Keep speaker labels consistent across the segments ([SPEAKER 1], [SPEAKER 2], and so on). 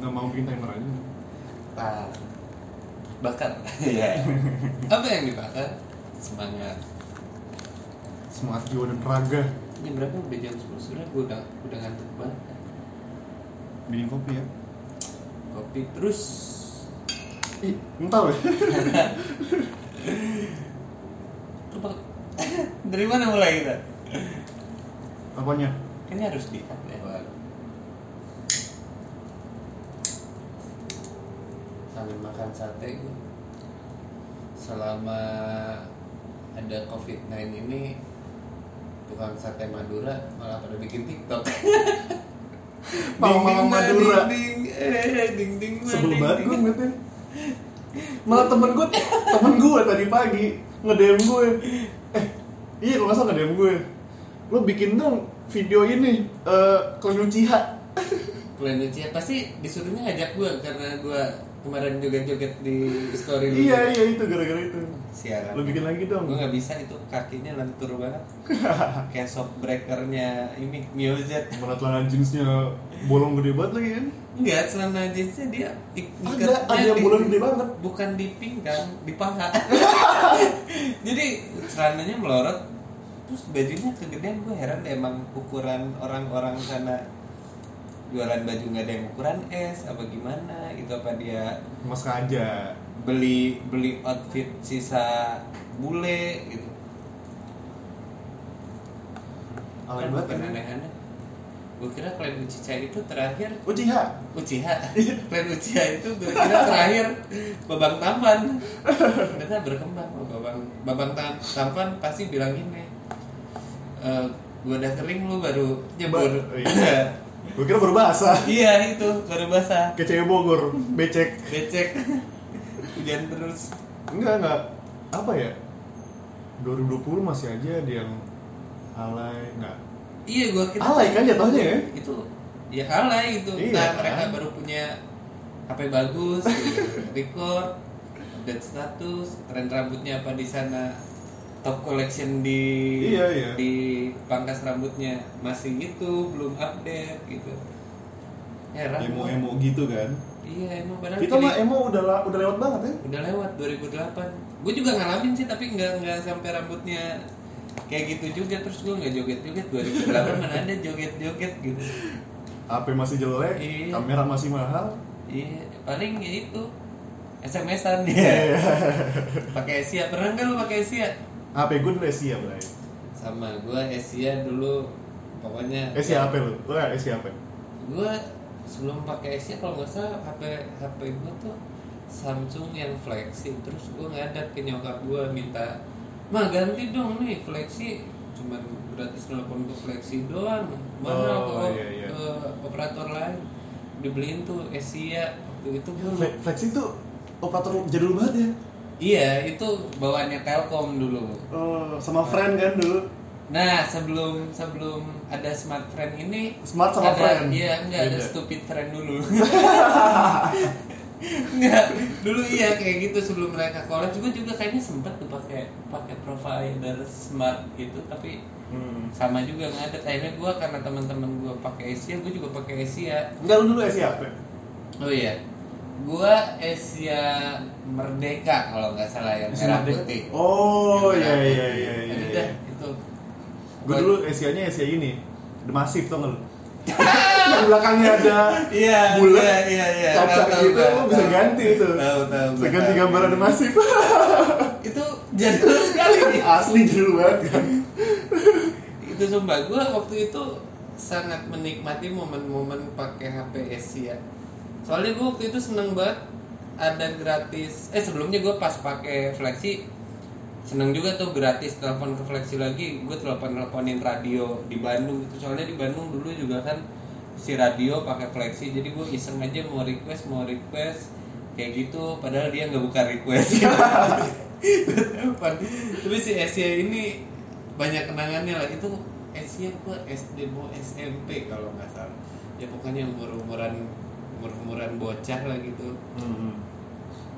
[SPEAKER 1] nggak mau bikin timer aja.
[SPEAKER 2] Pak bakar ya apa yang dibakar semangat.
[SPEAKER 1] Semangat jiwa dan raga.
[SPEAKER 2] Ini berapa? Udah jam 10 sebenarnya gue udah udah ngantuk banget.
[SPEAKER 1] Bikin kopi ya.
[SPEAKER 2] Kopi. Terus?
[SPEAKER 1] Ih entah ya
[SPEAKER 2] dari mana mulai kita?
[SPEAKER 1] Apanya?
[SPEAKER 2] Ini harus di makan sate. Gue selama ada covid 19 ini tukang sate Madura malah pada bikin tiktok.
[SPEAKER 1] Mama-mama Madura.
[SPEAKER 2] ding, ding, eh, ding ding
[SPEAKER 1] sebel banget gue ngeliatnya. Malah temen gue temen gue tadi pagi nge-DM gue eh iya kalau nggak salah nge-DM gue lo bikin dong video ini eh Uchiha
[SPEAKER 2] Plan Uchiha pasti disuruhnya ngajak gue karena gue kemarin joget-joget di story lu.
[SPEAKER 1] iya iya itu gara-gara itu
[SPEAKER 2] Siaran.
[SPEAKER 1] lo bikin lagi dong
[SPEAKER 2] Gue nggak bisa itu kakinya lentur banget. Kayak shock breakernya ini Mio Z.
[SPEAKER 1] mana celana jeansnya bolong gede banget lagi kan
[SPEAKER 2] Enggak, celana jeansnya dia
[SPEAKER 1] ada ada yang bolong gede banget
[SPEAKER 2] Bukan di pinggang, di paha. Jadi celananya melorot, terus bajunya kegedean. Gue heran deh emang ukuran orang-orang sana jualan baju nggak ada yang ukuran S apa gimana? Gitu apa dia
[SPEAKER 1] mas aja
[SPEAKER 2] beli beli outfit sisa bule gitu.
[SPEAKER 1] Alay
[SPEAKER 2] kan bukan
[SPEAKER 1] kan
[SPEAKER 2] aneh-aneh. Gue kira klan Uchiha itu terakhir.
[SPEAKER 1] Uchiha
[SPEAKER 2] Uchiha klan Uchiha itu gue kira terakhir. Babang tampan. Ternyata berkembang oh, babang. Babang Tam- tampan pasti bilang gini e, gue udah kering lu baru nyebur.
[SPEAKER 1] Iya. gue kira baru basah.
[SPEAKER 2] Iya itu baru basah.
[SPEAKER 1] Ke cewek Bogor. Becek.
[SPEAKER 2] Becek. Hujan terus.
[SPEAKER 1] Enggak enggak. Apa ya? 2020 masih aja ada yang alay. Enggak.
[SPEAKER 2] Iya gue kira
[SPEAKER 1] alay kan jatuhnya ya?
[SPEAKER 2] Itu ya alay itu
[SPEAKER 1] Iya,
[SPEAKER 2] nah
[SPEAKER 1] kan?
[SPEAKER 2] mereka baru punya HP bagus gitu. record update status tren rambutnya apa di sana top collection di
[SPEAKER 1] Iya, iya.
[SPEAKER 2] di pangkas rambutnya. Masih itu belum update gitu. Heran.
[SPEAKER 1] Emo emo gitu kan?
[SPEAKER 2] Iya emang padahal
[SPEAKER 1] kita
[SPEAKER 2] gini-
[SPEAKER 1] mah emo udah la- udah lewat banget ya
[SPEAKER 2] udah lewat 2008 gue juga ngalamin sih tapi nggak nggak sampai rambutnya kayak gitu juga. Terus gue nggak joget joget 2008 mana ada joget joget gitu
[SPEAKER 1] HP masih jelek
[SPEAKER 2] Iya.
[SPEAKER 1] kamera masih mahal.
[SPEAKER 2] Iya, paling ya itu. SMS-an ya. pakai Asia, pernah nggak lu pakai Asia?
[SPEAKER 1] HP gue dulu Asia Bray
[SPEAKER 2] Sama gua Asia dulu pokoknya
[SPEAKER 1] Asia apa lu? Lu Asia apa?
[SPEAKER 2] Gua sebelum pakai Asia kalau nggak salah HP HP gua tuh Samsung yang flexi. Terus gua ngadap ke nyokap gua minta mah ganti dong nih flexi. Cuman gratis telepon ke flexi doang. Mahal
[SPEAKER 1] Oh,
[SPEAKER 2] ke,
[SPEAKER 1] iya, iya.
[SPEAKER 2] ke operator lain. Dibeliin tuh Asia waktu itu gua
[SPEAKER 1] Fle- Flex itu operator jadul banget ya
[SPEAKER 2] Iya, itu bawaannya Telkom dulu.
[SPEAKER 1] Oh, sama friend kan dulu
[SPEAKER 2] Nah, sebelum sebelum ada smart friend ini
[SPEAKER 1] Smart sama
[SPEAKER 2] ada,
[SPEAKER 1] friend
[SPEAKER 2] Iya, enggak ada
[SPEAKER 1] Beda.
[SPEAKER 2] stupid friend dulu. enggak, dulu iya kayak gitu sebelum mereka collab juga juga kayaknya sempat tuh pakai pakai provider smart gitu, tapi
[SPEAKER 1] Hmm.
[SPEAKER 2] sama juga nggak ada. Akhirnya gua karena teman-teman gua pakai Asia, gua juga pakai Asia.
[SPEAKER 1] Enggak lu dulu Asia apa?
[SPEAKER 2] Oh iya. Gua Asia Merdeka kalau nggak salah yang
[SPEAKER 1] Asia
[SPEAKER 2] merah
[SPEAKER 1] Merdeka.
[SPEAKER 2] putih.
[SPEAKER 1] Oh iya iya iya iya.
[SPEAKER 2] Ada
[SPEAKER 1] iya.
[SPEAKER 2] dah, itu.
[SPEAKER 1] Gue dulu Asianya Asia ini The Massive tau gak lu? Yang belakangnya ada
[SPEAKER 2] Iya,
[SPEAKER 1] bulat,
[SPEAKER 2] iya, iya, iya. tahu,
[SPEAKER 1] gitu, lu bisa ganti itu.
[SPEAKER 2] Tahu, tahu.
[SPEAKER 1] Bisa ganti gambar ada Massive.
[SPEAKER 2] Itu jadul sekali nih.
[SPEAKER 1] Asli jadul banget kan.
[SPEAKER 2] itu sumpah gue waktu itu sangat menikmati momen-momen pakai HP Asia. Soalnya gue waktu itu seneng banget ada gratis. Eh sebelumnya gue pas pakai Flexi seneng juga tuh gratis telepon ke Flexi lagi. Gue telepon teleponin radio di Bandung gitu. Soalnya di Bandung dulu juga kan si radio pakai Flexi. Jadi gue iseng aja mau request mau request kayak gitu. Padahal dia nggak buka request. Tapi si Asia ini banyak kenangannya lah itu Asia gua SD mau SMP kalau nggak salah ya pokoknya umur umuran umur umuran bocah lah gitu
[SPEAKER 1] Hmm.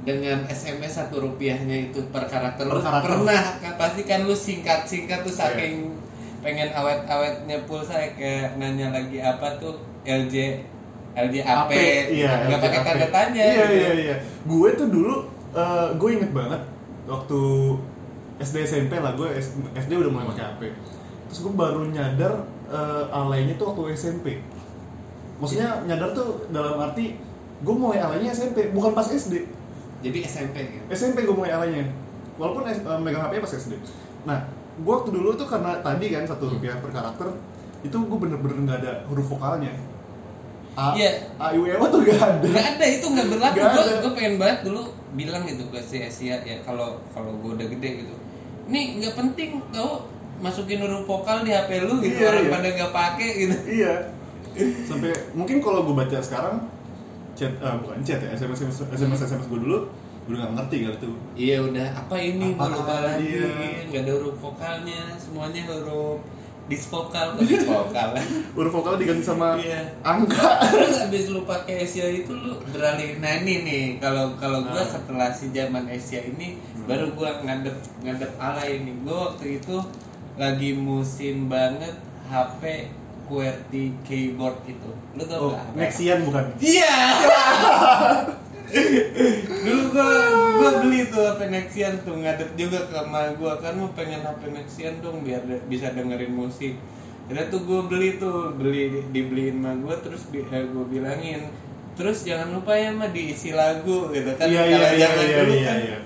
[SPEAKER 2] dengan SMS satu rupiahnya itu per karakter
[SPEAKER 1] Per karakter.
[SPEAKER 2] pernah kan pasti kan lu singkat singkat tuh saking pengen awet awetnya pulsa kayak nanya lagi apa tuh LJ LG AP,
[SPEAKER 1] iya
[SPEAKER 2] nggak pakai
[SPEAKER 1] AP.
[SPEAKER 2] tanda tanya.
[SPEAKER 1] iya
[SPEAKER 2] gitu.
[SPEAKER 1] iya iya gue tuh dulu eh, gue inget banget waktu SD SMP lah gue SD udah mulai pakai HP terus gue baru nyadar eh, alaynya tuh waktu SMP maksudnya nyadar tuh dalam arti gue mulai alaynya SMP bukan pas SD
[SPEAKER 2] Jadi SMP gitu.
[SPEAKER 1] SMP gue mulai alaynya walaupun eh, megang HP pas SD nah gue waktu dulu tuh karena tadi kan satu rupiah per karakter itu gue bener-bener nggak ada huruf vokalnya A,
[SPEAKER 2] Iya.
[SPEAKER 1] A, I, U, E, O tuh gak ada
[SPEAKER 2] Nggak ada itu nggak berlaku. Gue gue pengen banget dulu bilang gitu ke si Asia ya kalau kalau gue udah gede gitu. Ini nggak penting tau masukin huruf vokal di HP lu gitu
[SPEAKER 1] Iya,
[SPEAKER 2] orang
[SPEAKER 1] iya.
[SPEAKER 2] pada nggak pakai gitu.
[SPEAKER 1] iya sampai mungkin kalau gue baca sekarang chat eh, bukan chat ya sms sms sms, SMS gue dulu udah nggak ngerti kali tuh
[SPEAKER 2] Iya udah apa ini gue lupa lagi
[SPEAKER 1] iya.
[SPEAKER 2] nggak ada huruf vokalnya semuanya huruf dispokal atau dispokal.
[SPEAKER 1] huruf vokal diganti sama
[SPEAKER 2] Iya.
[SPEAKER 1] angka
[SPEAKER 2] Terus abis lu pakai Asia itu lu beralih nah ini nih kalau kalau gua
[SPEAKER 1] Ah.
[SPEAKER 2] setelah si zaman Asia ini baru gua ngadep ngadep alay ini gua waktu itu lagi musim banget HP QWERTY keyboard itu lu tau
[SPEAKER 1] oh
[SPEAKER 2] nggak?
[SPEAKER 1] Nexian bukan
[SPEAKER 2] Iya. Dulu gua gua beli tuh HP Nexian tuh ngadep juga ke emak gua kan mau pengen HP Nexian dong biar de- bisa dengerin musik. Jadi tuh gua beli tuh beli dibeliin emak gua terus bi eh, gua bilangin terus jangan lupa ya mah diisi lagu gitu kan
[SPEAKER 1] Iya,
[SPEAKER 2] kalau
[SPEAKER 1] iya,
[SPEAKER 2] zaman
[SPEAKER 1] iya,
[SPEAKER 2] dulu
[SPEAKER 1] iya,
[SPEAKER 2] kan
[SPEAKER 1] iya.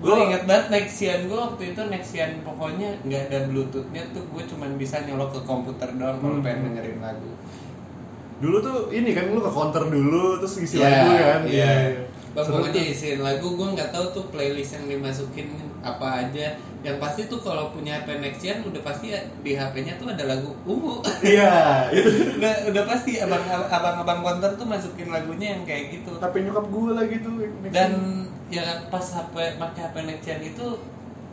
[SPEAKER 2] Gue inget banget Nexian gue waktu itu Nexian pokoknya nggak ada bluetoothnya tuh gue cuman bisa nyolok ke komputer doang kalau
[SPEAKER 1] Hmm.
[SPEAKER 2] pengen dengerin lagu
[SPEAKER 1] dulu tuh ini kan lu ke counter dulu terus isi
[SPEAKER 2] Iya,
[SPEAKER 1] lagu kan
[SPEAKER 2] Iya. Bang,
[SPEAKER 1] Seru
[SPEAKER 2] pokoknya
[SPEAKER 1] tuh.
[SPEAKER 2] isiin lagu gue nggak tahu tuh playlist yang dimasukin apa aja. Yang pasti tuh kalau punya HP Nexian udah pasti di HP-nya tuh ada lagu ungu.
[SPEAKER 1] iya itu
[SPEAKER 2] udah udah pasti abang abang abang konter tuh masukin lagunya yang kayak gitu.
[SPEAKER 1] HP nyokap gue lagi tuh Nexian.
[SPEAKER 2] Dan ya pas HP pakai HP Nexian itu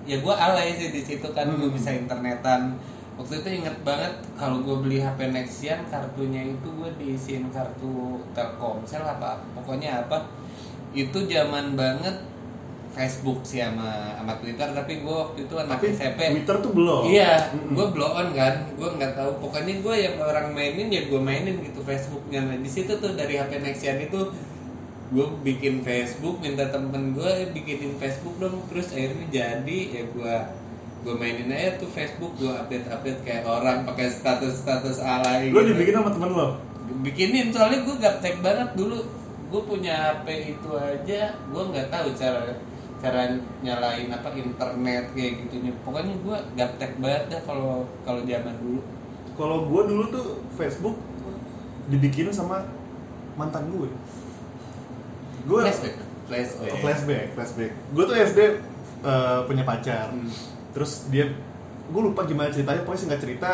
[SPEAKER 2] ya gue alay sih di situ kan gue
[SPEAKER 1] Hmm.
[SPEAKER 2] bisa internetan. Waktu itu inget banget kalau gue beli HP Nexian kartunya itu gue diisiin kartu Telkomsel apa pokoknya apa itu zaman banget Facebook sih sama sama Twitter tapi gue waktu itu anak
[SPEAKER 1] tapi
[SPEAKER 2] SMP
[SPEAKER 1] Twitter tuh belum
[SPEAKER 2] Iya,
[SPEAKER 1] Mm-mm.
[SPEAKER 2] gue blow on kan, gue nggak tahu. Pokoknya gue yang orang mainin ya gue mainin gitu Facebooknya. Nah di situ tuh dari HP Nexian itu gue bikin Facebook, minta temen gue eh, bikinin Facebook dong. Terus akhirnya jadi ya gue gue mainin aja tuh Facebook, gue update update kayak orang pakai status status alay.
[SPEAKER 1] lu
[SPEAKER 2] gitu.
[SPEAKER 1] dibikin sama temen lo
[SPEAKER 2] Bikinin soalnya gue gaptek banget dulu. Gue punya HP itu aja, gue nggak tahu cara cara nyalain apa internet kayak gitunya. Pokoknya gue gaptek banget dah kalau kalau zaman dulu.
[SPEAKER 1] kalau gue dulu tuh Facebook dibikin sama mantan gue gue
[SPEAKER 2] Flashback, flashback.
[SPEAKER 1] Oh, flashback flashback gue tuh SD eh, punya pacar
[SPEAKER 2] Hmm.
[SPEAKER 1] terus dia gue lupa gimana ceritanya pokoknya singkat cerita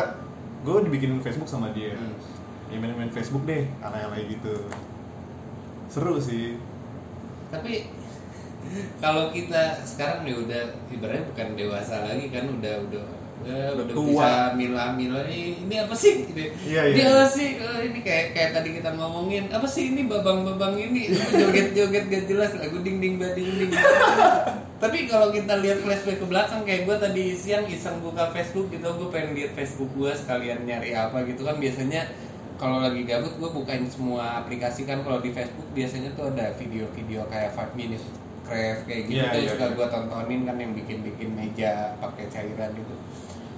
[SPEAKER 1] gue dibikinin Facebook sama dia
[SPEAKER 2] Hmm.
[SPEAKER 1] ya main-main Facebook deh alay-alay gitu seru sih
[SPEAKER 2] Tapi kalau kita sekarang nih udah ibaratnya bukan dewasa lagi kan udah udah udah,
[SPEAKER 1] Udah
[SPEAKER 2] udah
[SPEAKER 1] tua.
[SPEAKER 2] bisa milah-milah ini, ini apa sih? Ini,
[SPEAKER 1] Iya,
[SPEAKER 2] ini
[SPEAKER 1] iya.
[SPEAKER 2] apa sih? Eh, ini kayak kayak tadi kita ngomongin apa sih ini babang-babang ini joget-joget gak jelas lagu ding ding ba ding ding. Tapi kalau kita lihat flashback ke belakang kayak gue tadi siang iseng buka Facebook gitu, gue pengen lihat Facebook gue sekalian nyari apa gitu kan biasanya kalau lagi gabut gue bukain semua aplikasi kan kalau di Facebook biasanya tuh ada video-video kayak 5 minute kayak gitu.
[SPEAKER 1] Iya,
[SPEAKER 2] tuh
[SPEAKER 1] iya,
[SPEAKER 2] suka
[SPEAKER 1] iya.
[SPEAKER 2] gue tontonin kan yang bikin-bikin meja pakai cairan gitu.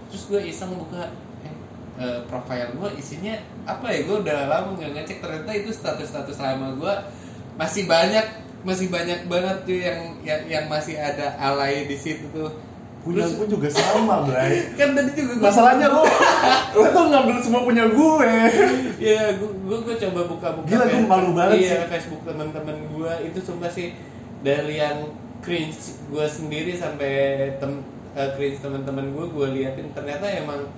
[SPEAKER 2] Terus gue iseng buka eh, eh, profile gue isinya apa ya? Gue udah lama nggak ngecek. Ternyata itu status-status lama gue masih banyak masih banyak banget tuh yang yang, yang masih ada alay di situ tuh.
[SPEAKER 1] Punya
[SPEAKER 2] Terus-
[SPEAKER 1] gue juga sama Bray
[SPEAKER 2] kan tadi juga gua-
[SPEAKER 1] masalahnya lo lo tuh ngambil semua punya gue
[SPEAKER 2] Iya, gua gua, gua coba buka-buka.
[SPEAKER 1] Gila, gua
[SPEAKER 2] Face-
[SPEAKER 1] malu banget
[SPEAKER 2] Iya,
[SPEAKER 1] sih.
[SPEAKER 2] Facebook teman-teman gua. Itu sumpah sih dari yang cringe gua sendiri sampai tem eh, cringe teman-teman gua gua liatin ternyata emang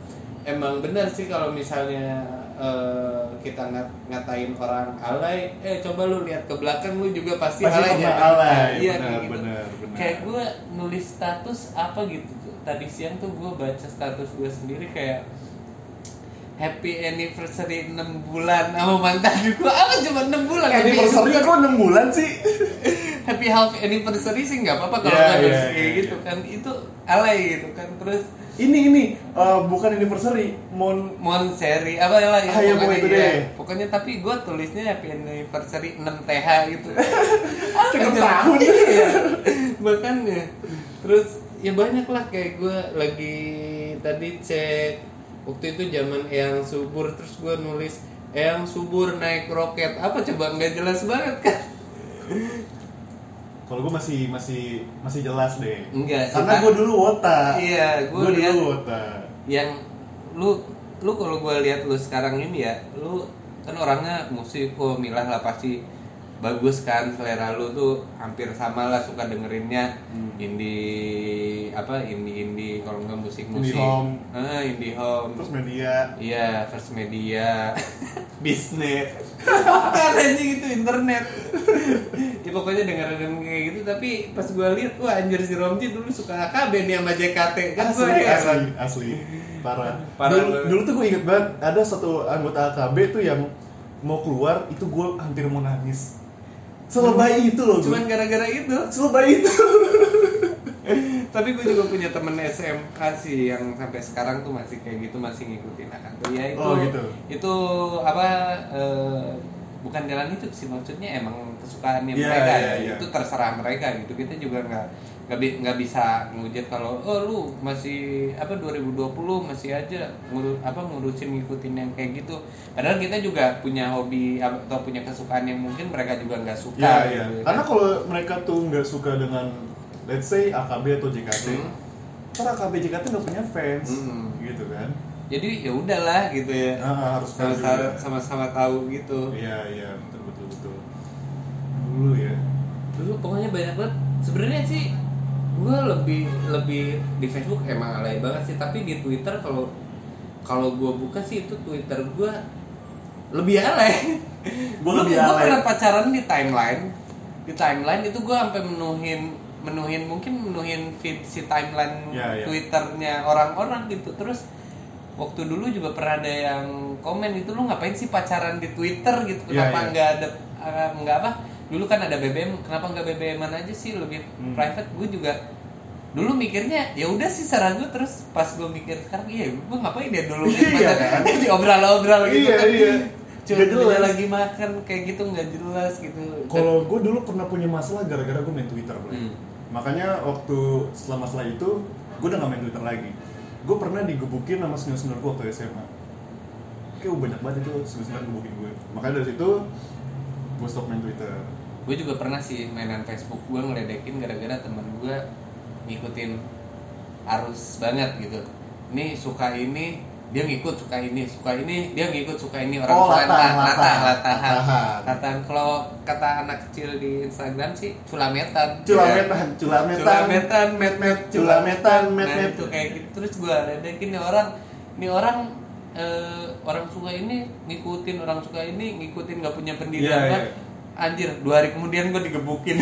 [SPEAKER 2] emang benar sih kalau misalnya eh, kita ngat ngatain orang alay, eh coba lu lihat ke belakang lu juga pasti,
[SPEAKER 1] Pasti
[SPEAKER 2] alay
[SPEAKER 1] pernah
[SPEAKER 2] jangan.
[SPEAKER 1] alay,
[SPEAKER 2] Iya,
[SPEAKER 1] benar,
[SPEAKER 2] kayak gitu.
[SPEAKER 1] benar, benar.
[SPEAKER 2] Kayak gua nulis status apa gitu tuh. Tadi siang tuh gua baca status gua sendiri kayak happy anniversary 6 bulan sama mantan gua apa cuma 6 bulan
[SPEAKER 1] anniversary kok 6 bulan sih
[SPEAKER 2] happy half anniversary sih nggak apa-apa kalau nulis kayak
[SPEAKER 1] iya,
[SPEAKER 2] gitu
[SPEAKER 1] iya.
[SPEAKER 2] kan itu alay gitu kan terus
[SPEAKER 1] ini ini eh, bukan anniversary mon
[SPEAKER 2] Mon seri apa lah ya
[SPEAKER 1] Ah, iya,
[SPEAKER 2] pokoknya
[SPEAKER 1] pokoknya itu
[SPEAKER 2] iya.
[SPEAKER 1] deh.
[SPEAKER 2] Pokoknya tapi gue tulisnya happy anniversary 6 TH gitu.
[SPEAKER 1] Cengen
[SPEAKER 2] Aja.
[SPEAKER 1] tahun.
[SPEAKER 2] Iya. Makanya terus ya banyak lah kayak gue lagi tadi cek waktu itu zaman yang subur terus gue nulis yang subur naik roket apa coba nggak jelas banget kan
[SPEAKER 1] kalau gue masih masih masih jelas deh.
[SPEAKER 2] Enggak sih,
[SPEAKER 1] karena gue dulu wota.
[SPEAKER 2] Iya,
[SPEAKER 1] gue dulu wota.
[SPEAKER 2] yang lu lu kalau gue lihat lu sekarang ini ya lu kan orangnya musik oh milah lah pasti bagus kan selera lu tuh hampir sama lah suka dengerinnya.
[SPEAKER 1] Hmm.
[SPEAKER 2] indie apa indie indie kalau nggak musik musik
[SPEAKER 1] Indie home.
[SPEAKER 2] ah indie home.
[SPEAKER 1] Terus media.
[SPEAKER 2] Iya first media. Bisnis. Kan anjing itu internet ya pokoknya dengerin kayak gitu tapi pas gue lihat wah anjir si Romji dulu suka AKB nih sama JKT kan
[SPEAKER 1] asli
[SPEAKER 2] heran.
[SPEAKER 1] asli asli. Parah,
[SPEAKER 2] Parah
[SPEAKER 1] dulu,
[SPEAKER 2] banget.
[SPEAKER 1] dulu tuh gue inget banget ada satu anggota AKB tuh yang mau keluar itu gue hampir mau nangis. Selebay itu loh
[SPEAKER 2] cuman gara-gara itu.
[SPEAKER 1] Selebay itu.
[SPEAKER 2] Tapi gue juga punya temen SMK sih yang sampai sekarang tuh masih kayak gitu masih ngikutin AKB ya itu
[SPEAKER 1] Oh, gitu.
[SPEAKER 2] itu apa eh, bukan jalan itu sih maksudnya emang kesukaannya
[SPEAKER 1] Iya,
[SPEAKER 2] mereka
[SPEAKER 1] iya,
[SPEAKER 2] ya
[SPEAKER 1] iya.
[SPEAKER 2] itu terserah mereka gitu kita juga nggak nggak bi- nggak bisa ngujat kalau oh lu masih apa 2020 masih aja ngurus apa ngurusin ngikutin yang kayak gitu padahal kita juga punya hobi atau punya kesukaan yang mungkin mereka juga nggak suka
[SPEAKER 1] iya.
[SPEAKER 2] gitu,
[SPEAKER 1] Karena
[SPEAKER 2] kan.
[SPEAKER 1] kalau mereka tuh nggak suka dengan let's say AKB atau JKT,
[SPEAKER 2] Hmm.
[SPEAKER 1] ntar AKB JKT nggak punya fans,
[SPEAKER 2] Hmm.
[SPEAKER 1] gitu kan?
[SPEAKER 2] Jadi ya udahlah gitu ya
[SPEAKER 1] Ah, harus fans
[SPEAKER 2] sama-sama tahu gitu
[SPEAKER 1] Iya iya betul betul betul. Dulu ya.
[SPEAKER 2] dulu pokoknya banyak banget sebenarnya sih gue lebih lebih di Facebook emang alay banget sih tapi di Twitter kalau kalau gue buka sih itu Twitter gue lebih alay
[SPEAKER 1] Gua lebih
[SPEAKER 2] Gua
[SPEAKER 1] alay.
[SPEAKER 2] pernah pacaran di timeline di timeline itu gue sampai menuhin menuhin mungkin menuhin feed si timeline
[SPEAKER 1] Ya, ya.
[SPEAKER 2] Twitternya orang-orang gitu terus waktu dulu juga pernah ada yang komen itu lu ngapain sih pacaran di Twitter gitu
[SPEAKER 1] Ya,
[SPEAKER 2] kenapa
[SPEAKER 1] ya.
[SPEAKER 2] nggak ada eh, nggak apa dulu kan ada BBM kenapa nggak BBM aja sih lebih
[SPEAKER 1] Hmm.
[SPEAKER 2] private gue juga dulu mikirnya ya udah sih saran gue terus pas gue mikir sekarang iya gue ngapain ya dulu
[SPEAKER 1] Iya, kan?
[SPEAKER 2] diobral-obral gitu
[SPEAKER 1] Iya,
[SPEAKER 2] kan
[SPEAKER 1] iya.
[SPEAKER 2] cuma
[SPEAKER 1] Nggak jelas.
[SPEAKER 2] dia lagi makan kayak gitu nggak jelas gitu
[SPEAKER 1] Kalau gue dulu pernah punya masalah gara-gara gue main Twitter, bro.
[SPEAKER 2] Hmm.
[SPEAKER 1] Makanya waktu setelah masalah itu, gue udah gak main Twitter lagi. Gue pernah digebukin sama senior-senior gue waktu SMA. Kayak banyak banget itu senior-senior gebukin gue. Makanya dari situ, gue stop main Twitter.
[SPEAKER 2] gue juga pernah sih mainan Facebook gue ngeledekin gara-gara temen gue ngikutin arus banget gitu ini suka ini dia ngikut suka ini suka ini dia ngikut suka ini orang
[SPEAKER 1] Oh,
[SPEAKER 2] tua
[SPEAKER 1] latah,
[SPEAKER 2] latah
[SPEAKER 1] latah.
[SPEAKER 2] latah latahan
[SPEAKER 1] Latahan.
[SPEAKER 2] latahan kalau kata anak kecil di Instagram sih culametan
[SPEAKER 1] Culametan,
[SPEAKER 2] Ya.
[SPEAKER 1] culametan,
[SPEAKER 2] culametan met met
[SPEAKER 1] Culametan, met,
[SPEAKER 2] Nah,
[SPEAKER 1] met.
[SPEAKER 2] itu kayak gitu terus gue ledekin nih orang nih orang eh, orang suka ini ngikutin orang suka ini ngikutin gak punya pendidikan
[SPEAKER 1] Iya, iya.
[SPEAKER 2] banget. anjir dua hari kemudian gue digebukin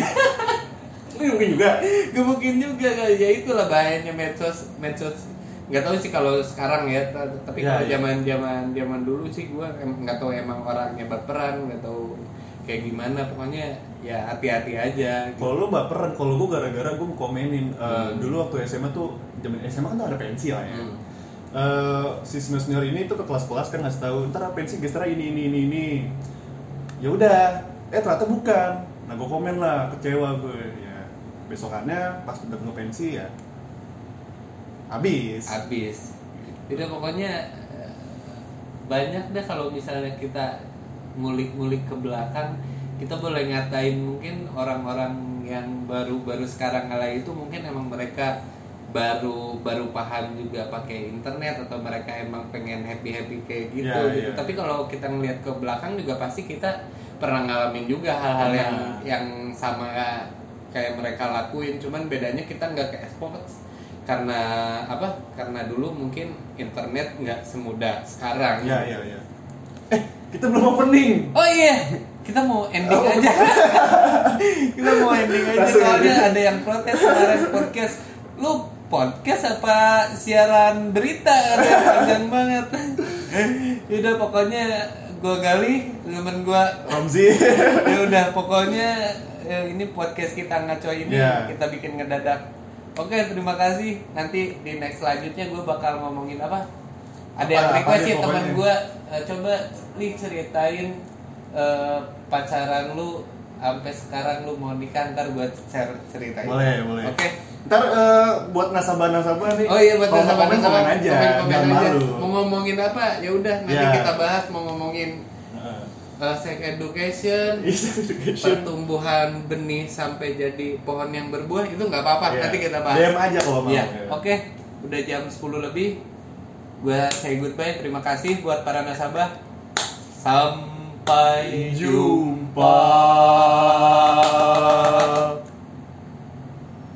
[SPEAKER 1] mungkin juga.
[SPEAKER 2] gebukin juga ya itulah bahayanya medsos medsos nggak tahu sih kalau sekarang ya tapi
[SPEAKER 1] Ya,
[SPEAKER 2] kalau
[SPEAKER 1] ya.
[SPEAKER 2] zaman zaman zaman dulu sih gue nggak tahu emang orangnya baperan nggak tahu kayak gimana pokoknya ya hati-hati aja gitu.
[SPEAKER 1] Kalau lu baperan, kalau gue gara-gara gue komenin uh,
[SPEAKER 2] Hmm.
[SPEAKER 1] dulu waktu SMA tuh, zaman SMA kan tuh ada pensi lah ya.
[SPEAKER 2] Hmm.
[SPEAKER 1] Eh, si senior senior ini tuh ke kelas-kelas kan ngasih tahu ntar pensi gestra ini ini ini ini ya udah eh ternyata bukan nah gue komen lah kecewa gue ya besokannya pas udah pensi ya habis.
[SPEAKER 2] Habis. Jadi pokoknya eh, banyak deh kalau misalnya kita ngulik-ngulik ke belakang kita boleh ngatain mungkin orang-orang yang baru-baru sekarang kala itu mungkin emang mereka baru baru paham juga pakai internet atau mereka emang pengen happy happy kayak gitu,
[SPEAKER 1] Iya,
[SPEAKER 2] gitu.
[SPEAKER 1] iya.
[SPEAKER 2] tapi kalau kita ngeliat ke belakang juga pasti kita pernah ngalamin juga hal-hal yang yang sama kayak mereka lakuin. Cuman bedanya kita nggak ke expose karena apa? Karena dulu mungkin internet nggak semudah sekarang.
[SPEAKER 1] Ya ya ya. Eh kita belum opening.
[SPEAKER 2] Oh iya kita mau ending
[SPEAKER 1] Oh.
[SPEAKER 2] aja. kita mau ending aja
[SPEAKER 1] Langsung
[SPEAKER 2] soalnya
[SPEAKER 1] ending.
[SPEAKER 2] ada yang protes kemarin podcast. Lu podcast apa siaran berita? Ada yang panjang banget. Yaudah pokoknya gua gali temen gua.
[SPEAKER 1] Ramzi.
[SPEAKER 2] Ya udah pokoknya eh, ini podcast kita ngaco ini
[SPEAKER 1] Iya.
[SPEAKER 2] kita bikin ngedadak Oke, terima kasih. Nanti di next selanjutnya gue bakal ngomongin apa? Ada yang request ya teman gue. coba li ceritain eh, pacaran lu sampai sekarang lu mau nikah ntar gue ceritain.
[SPEAKER 1] Boleh, boleh.
[SPEAKER 2] Oke.
[SPEAKER 1] Ntar eh, buat nasabah-nasabah nih.
[SPEAKER 2] Oh iya buat
[SPEAKER 1] kalau mau
[SPEAKER 2] nasabah
[SPEAKER 1] komen, komen aja.
[SPEAKER 2] komen, komen aja.
[SPEAKER 1] malu.
[SPEAKER 2] Mau ngomongin apa? Ya udah nanti
[SPEAKER 1] Ya.
[SPEAKER 2] kita bahas mau ngomongin. Uh, sex
[SPEAKER 1] education,
[SPEAKER 2] pertumbuhan benih sampai jadi pohon yang berbuah itu nggak apa-apa.
[SPEAKER 1] Iya.
[SPEAKER 2] Nanti kita bahas.
[SPEAKER 1] DM aja kalau mau.
[SPEAKER 2] Ya,
[SPEAKER 1] Ya.
[SPEAKER 2] oke. Udah jam 10 lebih. Gua say goodbye. Terima kasih buat para nasabah. Sampai jumpa.
[SPEAKER 1] Jumpa.